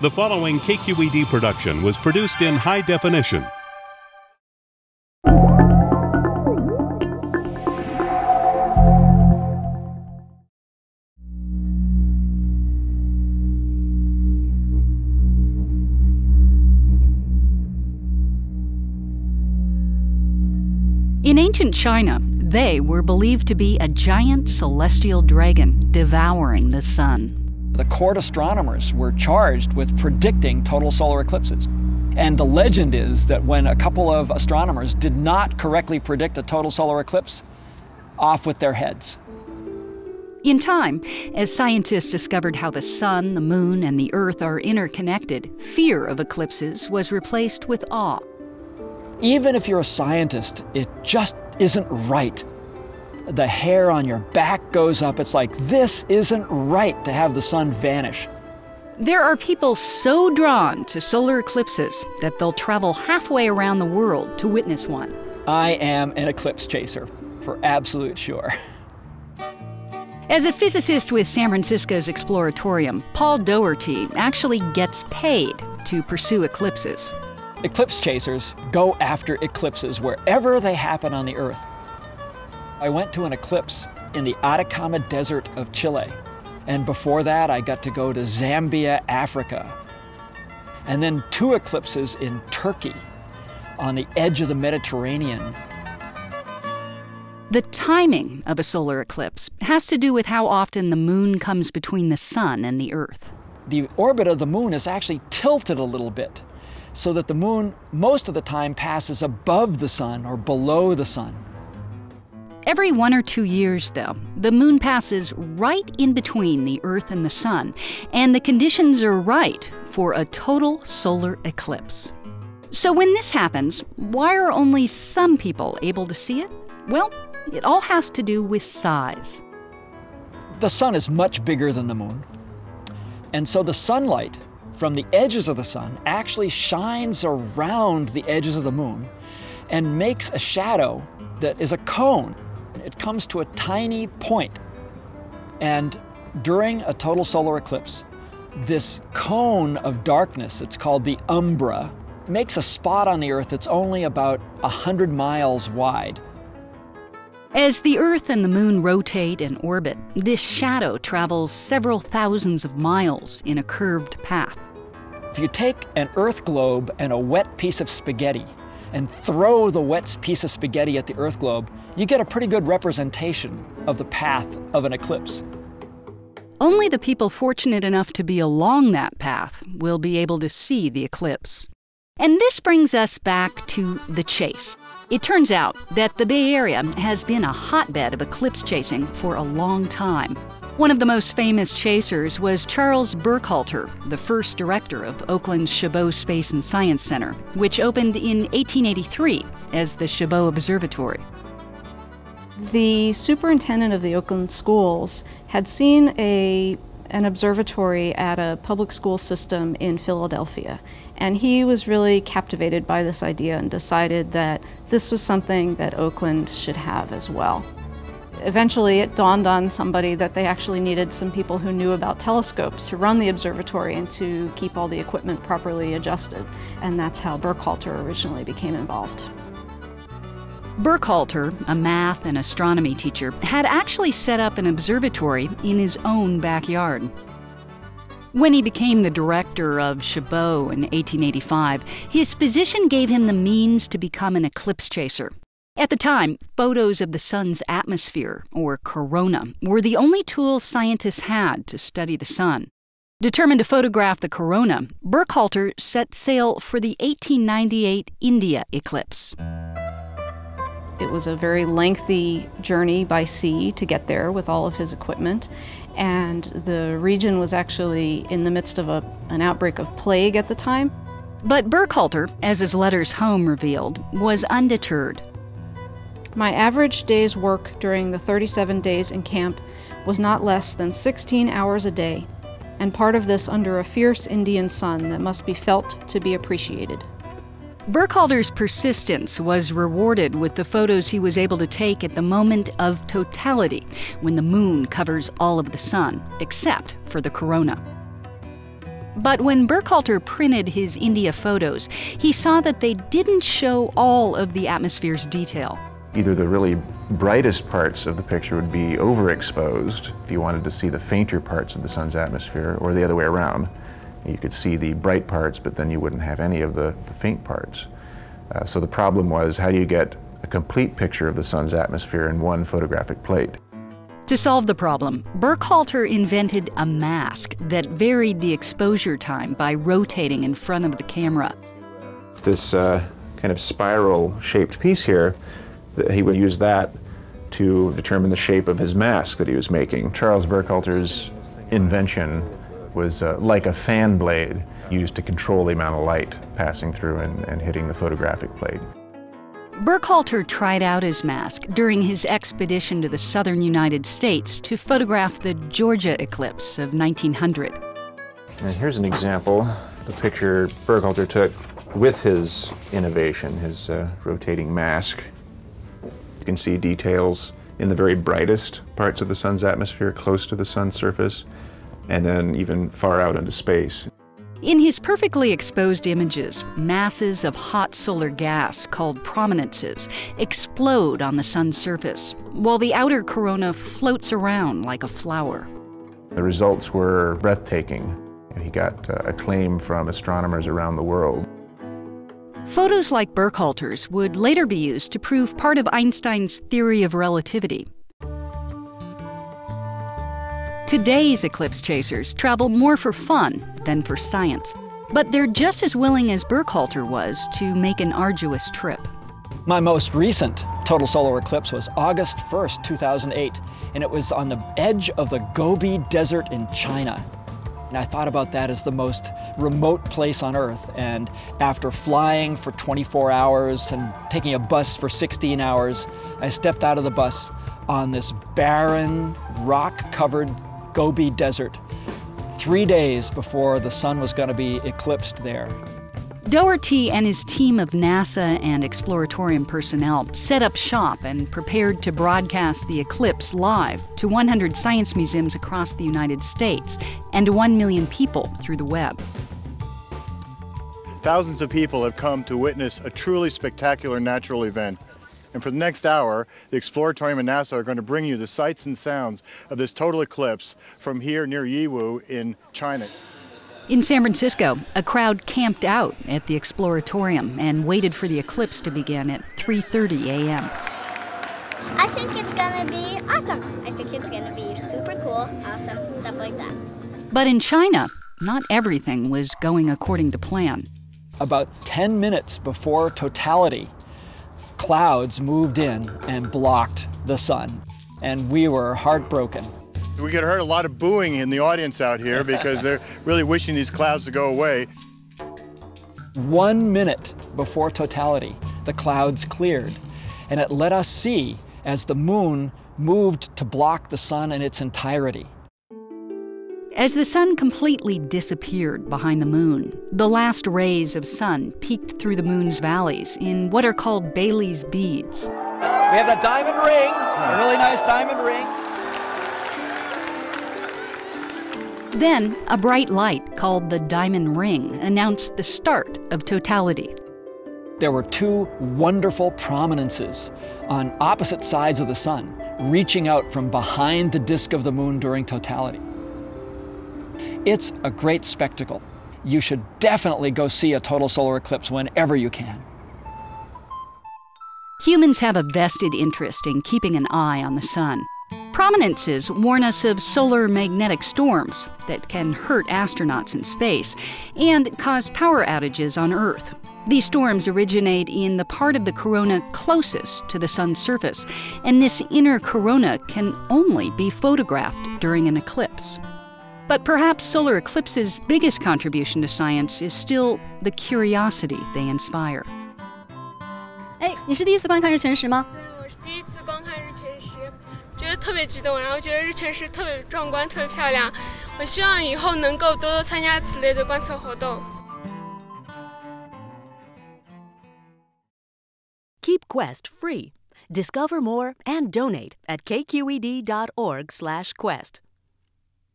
The following KQED production was produced in high definition. In ancient China, they were believed to be a giant celestial dragon devouring the sun. The court astronomers were charged with predicting total solar eclipses. And the legend is that when a couple of astronomers did not correctly predict a total solar eclipse, off with their heads. In time, as scientists discovered how the sun, the moon, and the earth are interconnected, fear of eclipses was replaced with awe. Even if you're a scientist, it just isn't right. The hair on your back goes up. It's like, this isn't right to have the sun vanish. There are people so drawn to solar eclipses that they'll travel halfway around the world to witness one. I am an eclipse chaser, for absolute sure. As a physicist with San Francisco's Exploratorium, Paul Doherty actually gets paid to pursue eclipses. Eclipse chasers go after eclipses wherever they happen on the Earth. I went to an eclipse in the Atacama Desert of Chile. And before that, I got to go to Zambia, Africa. And then two eclipses in Turkey on the edge of the Mediterranean. The timing of a solar eclipse has to do with how often the moon comes between the sun and the earth. The orbit of the moon is actually tilted a little bit so that the moon most of the time passes above the sun or below the sun. Every one or two years, though, the moon passes right in between the Earth and the Sun, and the conditions are right for a total solar eclipse. So, when this happens, why are only some people able to see it? Well, it all has to do with size. The sun is much bigger than the moon, and so the sunlight from the edges of the sun actually shines around the edges of the moon and makes a shadow that is a cone it comes to a tiny point. And during a total solar eclipse, this cone of darkness, it's called the umbra, makes a spot on the Earth that's only about 100 miles wide. As the Earth and the Moon rotate and orbit, this shadow travels several thousands of miles in a curved path. If you take an Earth globe and a wet piece of spaghetti and throw the wet piece of spaghetti at the Earth globe, you get a pretty good representation of the path of an eclipse. Only the people fortunate enough to be along that path will be able to see the eclipse. And this brings us back to the chase. It turns out that the Bay Area has been a hotbed of eclipse chasing for a long time. One of the most famous chasers was Charles Burckhalter, the first director of Oakland's Chabot Space and Science Center, which opened in 1883 as the Chabot Observatory. The superintendent of the Oakland schools had seen a an observatory at a public school system in Philadelphia. And he was really captivated by this idea and decided that this was something that Oakland should have as well. Eventually, it dawned on somebody that they actually needed some people who knew about telescopes to run the observatory and to keep all the equipment properly adjusted. And that's how Burckhalter originally became involved. Burckhalter, a math and astronomy teacher, had actually set up an observatory in his own backyard. When he became the director of Chabot in 1885, his position gave him the means to become an eclipse chaser. At the time, photos of the sun's atmosphere, or corona, were the only tools scientists had to study the sun. Determined to photograph the corona, Burckhalter set sail for the 1898 India eclipse. It was a very lengthy journey by sea to get there with all of his equipment. And the region was actually in the midst of a, an outbreak of plague at the time. But Burckhalter, as his letters home revealed, was undeterred. My average day's work during the 37 days in camp was not less than 16 hours a day, and part of this under a fierce Indian sun that must be felt to be appreciated. Burckhalter's persistence was rewarded with the photos he was able to take at the moment of totality, when the moon covers all of the sun, except for the corona. But when Burckhalter printed his India photos, he saw that they didn't show all of the atmosphere's detail. Either the really brightest parts of the picture would be overexposed if you wanted to see the fainter parts of the sun's atmosphere, or the other way around. You could see the bright parts, but then you wouldn't have any of the, the faint parts. Uh, so the problem was how do you get a complete picture of the sun's atmosphere in one photographic plate? To solve the problem, Burckhalter invented a mask that varied the exposure time by rotating in front of the camera. This uh, kind of spiral shaped piece here, he would use that to determine the shape of his mask that he was making. Charles Burckhalter's invention was uh, like a fan blade used to control the amount of light passing through and, and hitting the photographic plate. Burckhalter tried out his mask during his expedition to the southern United States to photograph the Georgia eclipse of 1900. And here's an example, the picture Burckhalter took with his innovation, his uh, rotating mask. You can see details in the very brightest parts of the sun's atmosphere, close to the sun's surface, and then even far out into space. In his perfectly exposed images, masses of hot solar gas, called prominences, explode on the sun's surface, while the outer corona floats around like a flower. The results were breathtaking. He got uh, acclaim from astronomers around the world. Photos like Burckhalter's would later be used to prove part of Einstein's theory of relativity. Today's eclipse chasers travel more for fun than for science, but they're just as willing as Burckhalter was to make an arduous trip. My most recent total solar eclipse was August 1st, 2008, and it was on the edge of the Gobi Desert in China. And I thought about that as the most remote place on Earth. And after flying for 24 hours and taking a bus for 16 hours, I stepped out of the bus on this barren, rock covered Gobi Desert three days before the sun was going to be eclipsed there. Doherty and his team of NASA and Exploratorium personnel set up shop and prepared to broadcast the eclipse live to 100 science museums across the United States and to 1 million people through the web. Thousands of people have come to witness a truly spectacular natural event. And for the next hour, the Exploratorium and NASA are going to bring you the sights and sounds of this total eclipse from here near Yiwu in China. In San Francisco, a crowd camped out at the Exploratorium and waited for the eclipse to begin at 3:30 a.m. I think it's going to be awesome. I think it's going to be super cool, awesome, stuff like that. But in China, not everything was going according to plan. About 10 minutes before totality, clouds moved in and blocked the sun, and we were heartbroken. We could have heard a lot of booing in the audience out here because they're really wishing these clouds to go away. One minute before totality, the clouds cleared, and it let us see as the moon moved to block the sun in its entirety. As the sun completely disappeared behind the moon, the last rays of sun peeked through the moon's valleys in what are called Baily's beads. We have that diamond ring, a really nice diamond ring. Then, a bright light called the diamond ring announced the start of totality. There were two wonderful prominences on opposite sides of the sun, reaching out from behind the disk of the moon during totality. It's a great spectacle. You should definitely go see a total solar eclipse whenever you can. Humans have a vested interest in keeping an eye on the sun. Prominences warn us of solar magnetic storms that can hurt astronauts in space and cause power outages on Earth. These storms originate in the part of the corona closest to the sun's surface, and this inner corona can only be photographed during an eclipse. But perhaps solar eclipses' biggest contribution to science is still the curiosity they inspire. 哎，你是第一次观看日全食吗？我是第一次观看日全食，觉得 特别激动，然后觉得日全食特别壮观、特别漂亮。我希望以后能够多多参加此类的观测活动。Keep Quest free. Discover more and donate at kqed.org/quest.